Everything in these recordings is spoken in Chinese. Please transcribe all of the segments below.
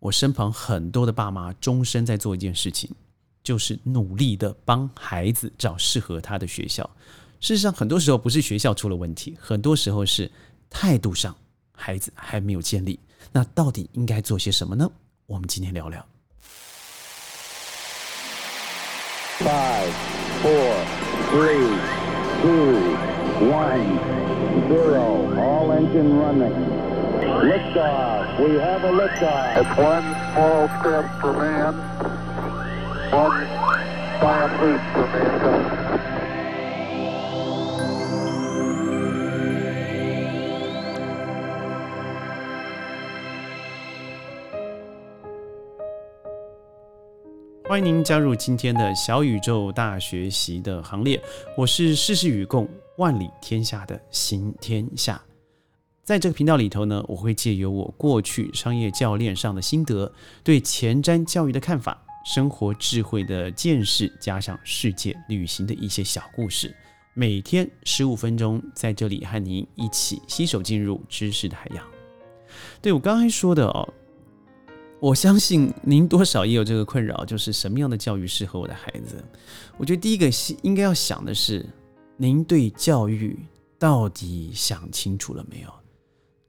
我身旁很多的爸妈终身在做一件事情，就是努力的帮孩子找适合他的学校。事实上，很多时候不是学校出了问题，很多时候是态度上孩子还没有建立。那到底应该做些什么呢？我们今天聊聊。Five, four, three, two, one, zero. All engine running. Liftoff. We have a liftoff. It's one small step for man, one giant leap for mankind. 欢迎您加入今天的小宇宙大学习的行列，我是事事与共、万里天下的行天下。在这个频道里头呢，我会借由我过去商业教练上的心得，对前瞻教育的看法、生活智慧的见识，加上世界旅行的一些小故事，每天十五分钟，在这里和您一起携手进入知识的海洋。对我刚才说的哦，我相信您多少也有这个困扰，就是什么样的教育适合我的孩子？我觉得第一个应该要想的是，您对教育到底想清楚了没有？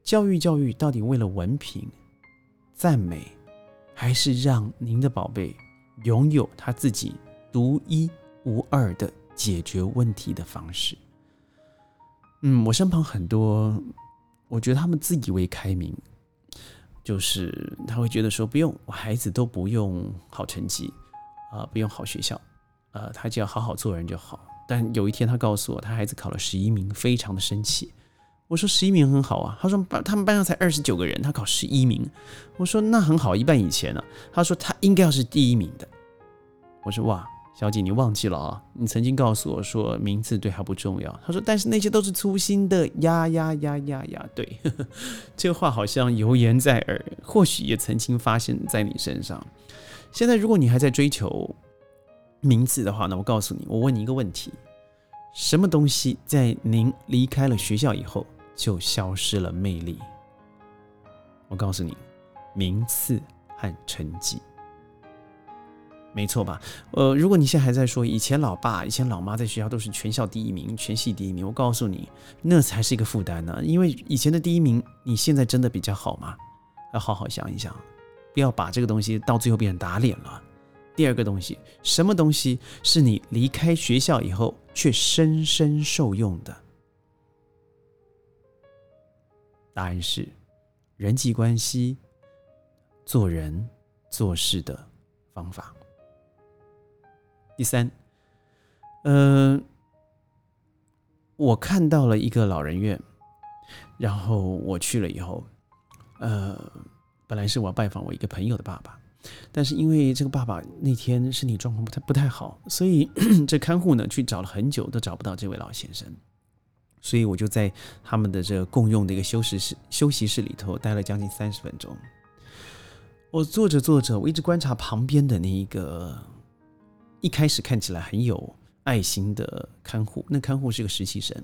教育教育到底为了文凭、赞美，还是让您的宝贝拥有他自己独一无二的解决问题的方式？嗯，我身旁很多，我觉得他们自以为开明，就是他会觉得说，不用我孩子都不用好成绩啊，不用好学校，呃，他只要好好做人就好。但有一天他告诉我，他孩子考了十一名，非常的生气。我说十一名很好啊，他说班他们班上才二十九个人，他考十一名。我说那很好，一半以前呢。他说他应该要是第一名的。我说哇，小姐你忘记了啊？你曾经告诉我说名字对他不重要。他说但是那些都是粗心的呀呀呀呀呀。对，这话好像犹言在耳，或许也曾经发生在你身上。现在如果你还在追求名字的话，那我告诉你，我问你一个问题：什么东西在您离开了学校以后？就消失了魅力。我告诉你，名次和成绩，没错吧？呃，如果你现在还在说以前老爸、以前老妈在学校都是全校第一名、全系第一名，我告诉你，那才是一个负担呢。因为以前的第一名，你现在真的比较好吗？要好好想一想，不要把这个东西到最后变成打脸了。第二个东西，什么东西是你离开学校以后却深深受用的？答案是人际关系、做人做事的方法。第三，嗯，我看到了一个老人院，然后我去了以后，呃，本来是我要拜访我一个朋友的爸爸，但是因为这个爸爸那天身体状况不太不太好，所以 这看护呢去找了很久都找不到这位老先生。所以我就在他们的这个共用的一个休息室休息室里头待了将近三十分钟。我坐着坐着，我一直观察旁边的那一个一开始看起来很有爱心的看护，那看护是个实习生，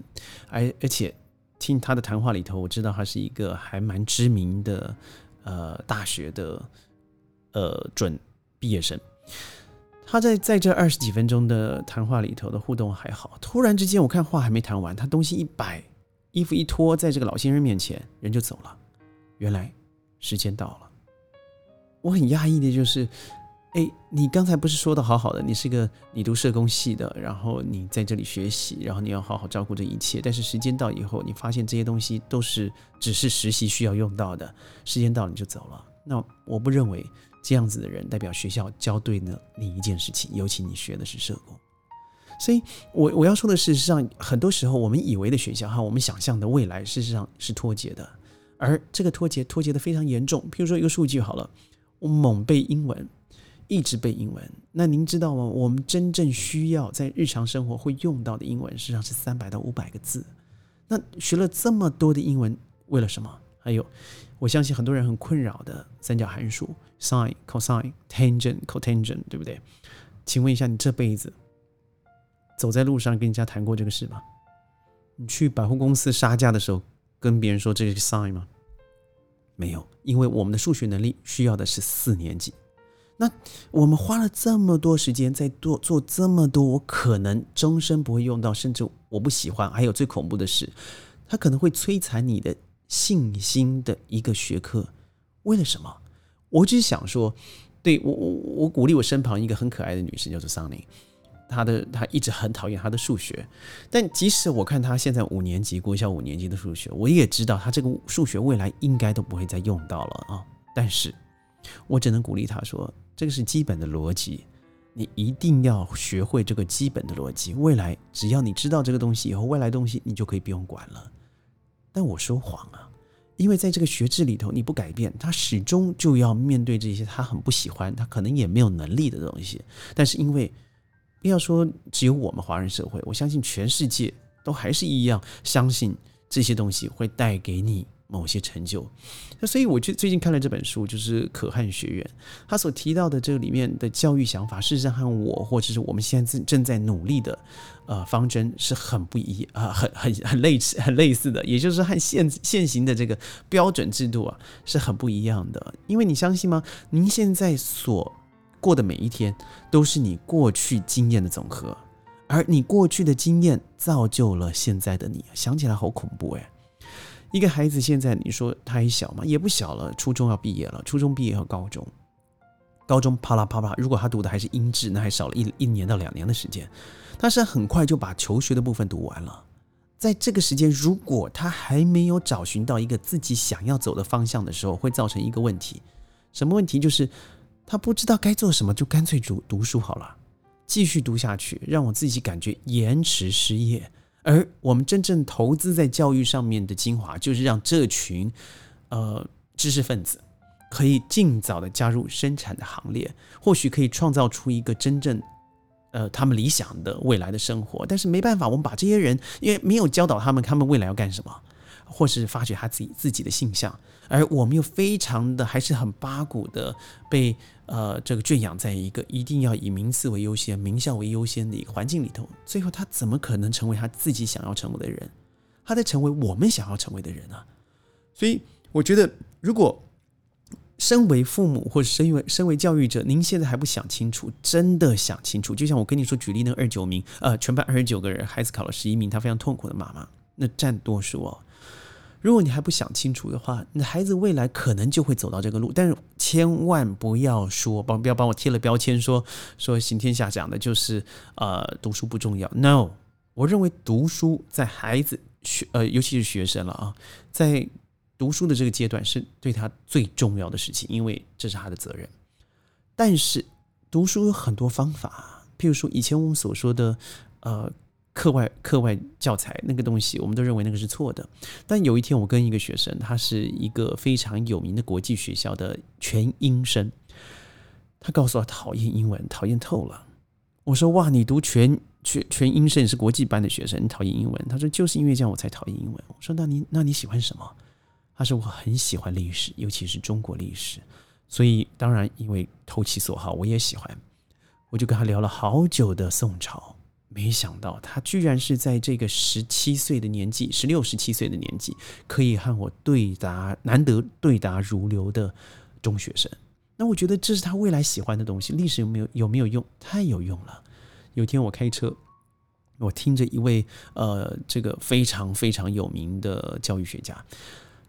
而而且听他的谈话里头，我知道他是一个还蛮知名的呃大学的呃准毕业生。他在在这二十几分钟的谈话里头的互动还好，突然之间我看话还没谈完，他东西一摆，衣服一脱，在这个老先生面前，人就走了。原来时间到了。我很压抑的就是，哎，你刚才不是说的好好的，你是个你读社工系的，然后你在这里学习，然后你要好好照顾这一切，但是时间到以后，你发现这些东西都是只是实习需要用到的，时间到你就走了。那我不认为。这样子的人代表学校教对了你一件事情，尤其你学的是社工，所以我我要说的事实上，很多时候我们以为的学校和我们想象的未来，事实上是脱节的，而这个脱节脱节的非常严重。譬如说一个数据好了，我猛背英文，一直背英文，那您知道吗？我们真正需要在日常生活会用到的英文，实际上是三百到五百个字。那学了这么多的英文，为了什么？还有。我相信很多人很困扰的三角函数，sin、cosine、tangent、cotangent，对不对？请问一下，你这辈子走在路上跟人家谈过这个事吗？你去百货公司杀价的时候，跟别人说这是 sin 吗？没有，因为我们的数学能力需要的是四年级。那我们花了这么多时间在做做这么多，我可能终身不会用到，甚至我不喜欢。还有最恐怖的是，它可能会摧残你的信心的一个学科。为了什么？我只想说，对我我我鼓励我身旁一个很可爱的女生，叫做桑尼。她的她一直很讨厌她的数学，但即使我看她现在五年级国小五年级的数学，我也知道她这个数学未来应该都不会再用到了啊。但是我只能鼓励她说。这个是基本的逻辑，你一定要学会这个基本的逻辑。未来只要你知道这个东西以后，未来东西你就可以不用管了。但我说谎啊，因为在这个学制里头，你不改变，他始终就要面对这些他很不喜欢，他可能也没有能力的东西。但是因为不要说只有我们华人社会，我相信全世界都还是一样相信这些东西会带给你。某些成就，那所以我就最近看了这本书，就是可汗学院，他所提到的这个里面的教育想法，事实上和我或者是我们现在正正在努力的呃方针是很不一啊，很很很类似很类似的，也就是和现现行的这个标准制度啊是很不一样的。因为你相信吗？您现在所过的每一天都是你过去经验的总和，而你过去的经验造就了现在的你，想起来好恐怖哎。一个孩子现在你说他还小吗？也不小了，初中要毕业了。初中毕业和高中，高中啪啦啪啦，如果他读的还是英制，那还少了一一年到两年的时间。但是很快就把求学的部分读完了。在这个时间，如果他还没有找寻到一个自己想要走的方向的时候，会造成一个问题。什么问题？就是他不知道该做什么，就干脆读读书好了，继续读下去，让我自己感觉延迟失业。而我们真正投资在教育上面的精华，就是让这群呃知识分子可以尽早的加入生产的行列，或许可以创造出一个真正呃他们理想的未来的生活。但是没办法，我们把这些人，因为没有教导他们，他们未来要干什么。或是发掘他自己自己的性向，而我们又非常的还是很八股的被呃这个圈养在一个一定要以名次为优先、名校为优先的一个环境里头，最后他怎么可能成为他自己想要成为的人？他在成为我们想要成为的人啊！所以我觉得，如果身为父母或者身为身为教育者，您现在还不想清楚，真的想清楚，就像我跟你说举例那个二九名，呃，全班二十九个人，孩子考了十一名，他非常痛苦的妈妈，那占多数哦。如果你还不想清楚的话，你的孩子未来可能就会走到这个路。但是千万不要说，帮不要帮我贴了标签，说说行天下讲的就是呃读书不重要。No，我认为读书在孩子学呃尤其是学生了啊，在读书的这个阶段是对他最重要的事情，因为这是他的责任。但是读书有很多方法，譬如说以前我们所说的呃。课外课外教材那个东西，我们都认为那个是错的。但有一天，我跟一个学生，他是一个非常有名的国际学校的全英生，他告诉我讨厌英文，讨厌透了。我说：“哇，你读全全全英生是国际班的学生，你讨厌英文？”他说：“就是因为这样，我才讨厌英文。”我说：“那你那你喜欢什么？”他说：“我很喜欢历史，尤其是中国历史。所以当然，因为投其所好，我也喜欢。我就跟他聊了好久的宋朝。”没想到他居然是在这个十七岁的年纪，十六、十七岁的年纪，可以和我对答，难得对答如流的中学生。那我觉得这是他未来喜欢的东西。历史有没有有没有用？太有用了。有天我开车，我听着一位呃，这个非常非常有名的教育学家，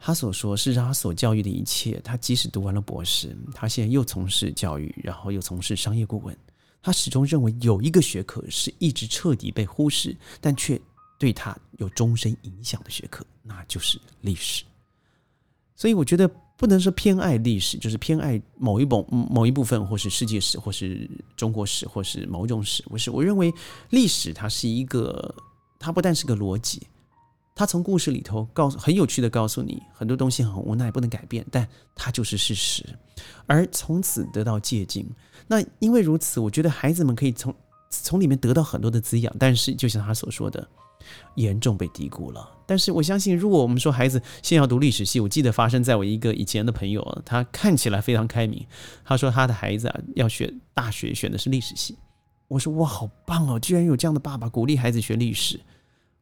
他所说是他所教育的一切。他即使读完了博士，他现在又从事教育，然后又从事商业顾问。他始终认为有一个学科是一直彻底被忽视，但却对他有终身影响的学科，那就是历史。所以我觉得不能说偏爱历史，就是偏爱某一某某一部分，或是世界史，或是中国史，或是某种史。不是，我认为历史它是一个，它不但是个逻辑。他从故事里头告诉很有趣的告诉你很多东西很无奈不能改变，但它就是事实，而从此得到借鉴。那因为如此，我觉得孩子们可以从从里面得到很多的滋养。但是就像他所说的，严重被低估了。但是我相信，如果我们说孩子先要读历史系，我记得发生在我一个以前的朋友，他看起来非常开明。他说他的孩子啊要选大学选的是历史系。我说哇，好棒哦，居然有这样的爸爸鼓励孩子学历史。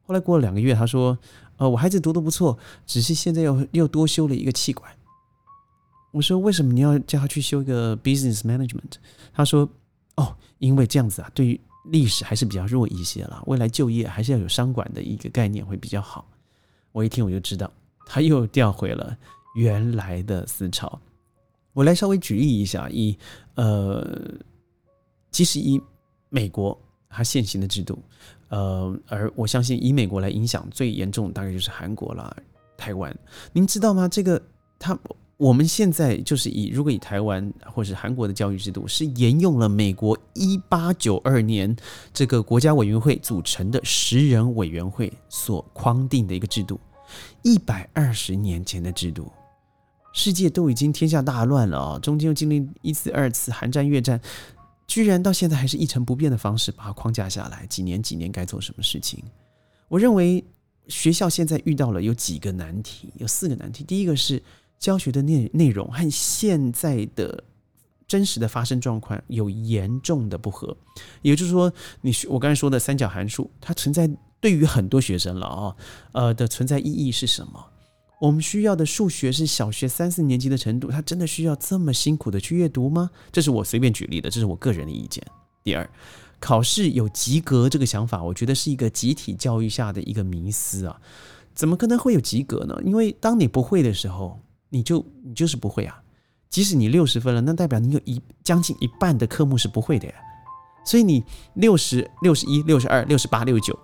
后来过了两个月，他说：“呃，我孩子读的不错，只是现在又又多修了一个气管。”我说为什么你要叫他去修一个 business management？他说哦，因为这样子啊，对于历史还是比较弱一些了，未来就业还是要有商管的一个概念会比较好。我一听我就知道，他又调回了原来的思潮。我来稍微举例一下，以呃，其实以美国它现行的制度，呃，而我相信以美国来影响最严重，大概就是韩国啦、台湾。您知道吗？这个他我们现在就是以如果以台湾或是韩国的教育制度，是沿用了美国一八九二年这个国家委员会组成的十人委员会所框定的一个制度，一百二十年前的制度。世界都已经天下大乱了啊！中间又经历一次、二次韩战、越战，居然到现在还是一成不变的方式把它框架下来。几年、几年该做什么事情？我认为学校现在遇到了有几个难题，有四个难题。第一个是教学的内内容和现在的真实的发生状况有严重的不合，也就是说，你我刚才说的三角函数，它存在对于很多学生了啊，呃的存在意义是什么？我们需要的数学是小学三四年级的程度，他真的需要这么辛苦的去阅读吗？这是我随便举例的，这是我个人的意见。第二，考试有及格这个想法，我觉得是一个集体教育下的一个迷思啊！怎么可能会有及格呢？因为当你不会的时候，你就你就是不会啊。即使你六十分了，那代表你有一将近一半的科目是不会的呀。所以你六十六十一、六十二、六十八、六十九。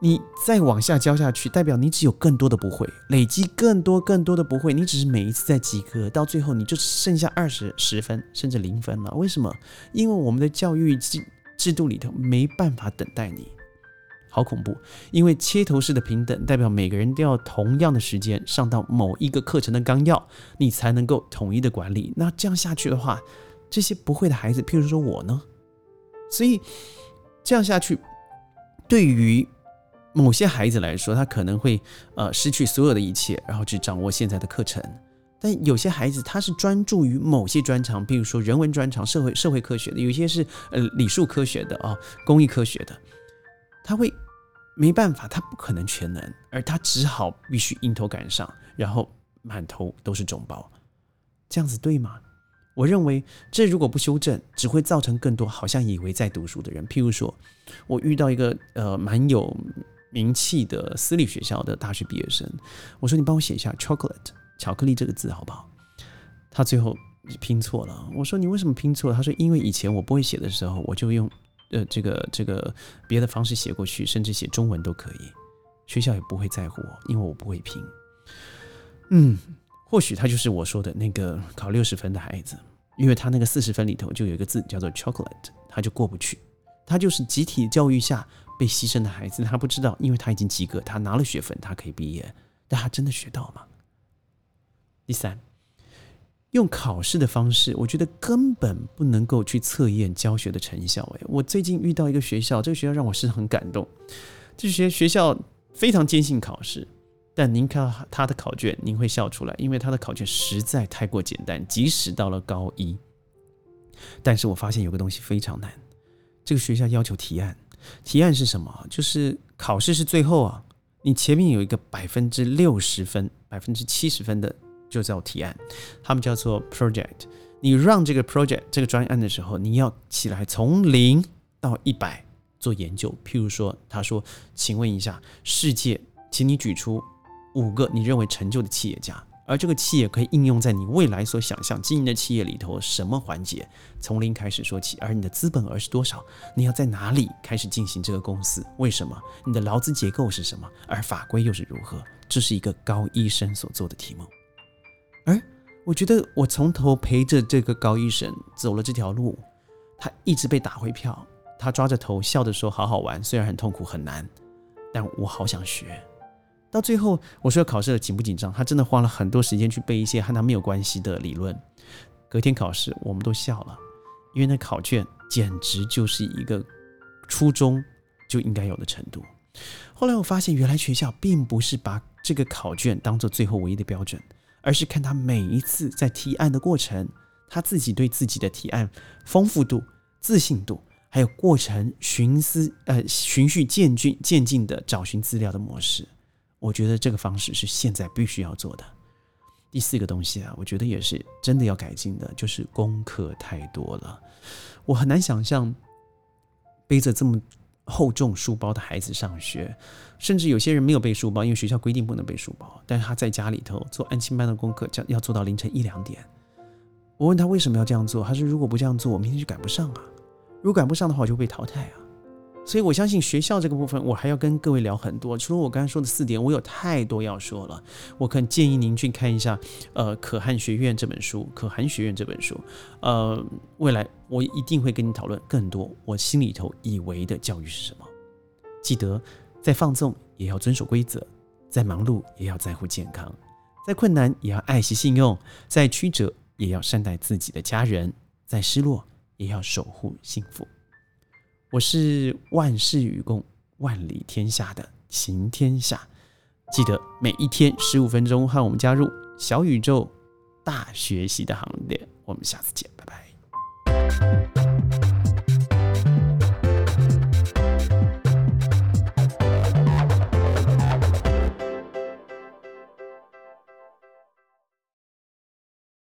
你再往下教下去，代表你只有更多的不会，累积更多更多的不会。你只是每一次在及格，到最后你就剩下二十十分，甚至零分了。为什么？因为我们的教育制制度里头没办法等待你，好恐怖。因为切头式的平等，代表每个人都要同样的时间上到某一个课程的纲要，你才能够统一的管理。那这样下去的话，这些不会的孩子，譬如说我呢，所以这样下去，对于。某些孩子来说，他可能会呃失去所有的一切，然后只掌握现在的课程。但有些孩子他是专注于某些专长，比如说人文专长、社会社会科学的；有些是呃理数科学的啊，工艺科学的。他会没办法，他不可能全能，而他只好必须迎头赶上，然后满头都是肿包。这样子对吗？我认为这如果不修正，只会造成更多好像以为在读书的人。譬如说，我遇到一个呃蛮有。名气的私立学校的大学毕业生，我说你帮我写一下 “chocolate” 巧克力这个字好不好？他最后拼错了。我说你为什么拼错？他说因为以前我不会写的时候，我就用呃这个这个别的方式写过去，甚至写中文都可以，学校也不会在乎我，因为我不会拼。嗯，或许他就是我说的那个考六十分的孩子，因为他那个四十分里头就有一个字叫做 “chocolate”，他就过不去。他就是集体教育下。被牺牲的孩子，他不知道，因为他已经及格，他拿了学分，他可以毕业，但他真的学到吗？第三，用考试的方式，我觉得根本不能够去测验教学的成效。诶，我最近遇到一个学校，这个学校让我是很感动。这学学校非常坚信考试，但您看他的考卷，您会笑出来，因为他的考卷实在太过简单，即使到了高一。但是我发现有个东西非常难，这个学校要求提案。提案是什么？就是考试是最后啊，你前面有一个百分之六十分、百分之七十分的，就叫提案，他们叫做 project。你让这个 project 这个专案的时候，你要起来从零到一百做研究。譬如说，他说：“请问一下，世界，请你举出五个你认为成就的企业家。”而这个企业可以应用在你未来所想象经营的企业里头什么环节？从零开始说起。而你的资本额是多少？你要在哪里开始进行这个公司？为什么？你的劳资结构是什么？而法规又是如何？这是一个高医生所做的题目。而我觉得我从头陪着这个高医生走了这条路，他一直被打回票，他抓着头笑着说：“好好玩，虽然很痛苦很难，但我好想学。”到最后，我说考试紧不紧张？他真的花了很多时间去背一些和他没有关系的理论。隔天考试，我们都笑了，因为那考卷简直就是一个初中就应该有的程度。后来我发现，原来学校并不是把这个考卷当做最后唯一的标准，而是看他每一次在提案的过程，他自己对自己的提案丰富度、自信度，还有过程循思呃循序渐进、渐进的找寻资料的模式。我觉得这个方式是现在必须要做的。第四个东西啊，我觉得也是真的要改进的，就是功课太多了。我很难想象背着这么厚重书包的孩子上学，甚至有些人没有背书包，因为学校规定不能背书包，但是他在家里头做安亲班的功课，要要做到凌晨一两点。我问他为什么要这样做，他说如果不这样做，我明天就赶不上啊。如果赶不上的话，我就被淘汰啊。所以，我相信学校这个部分，我还要跟各位聊很多。除了我刚才说的四点，我有太多要说了。我很建议您去看一下，呃，《可汗学院》这本书，《可汗学院》这本书。呃，未来我一定会跟你讨论更多我心里头以为的教育是什么。记得，再放纵也要遵守规则，再忙碌也要在乎健康，再困难也要爱惜信用，再曲折也要善待自己的家人，再失落也要守护幸福。我是万事与共、万里天下的行天下，记得每一天十五分钟和我们加入小宇宙大学习的行列。我们下次见，拜拜。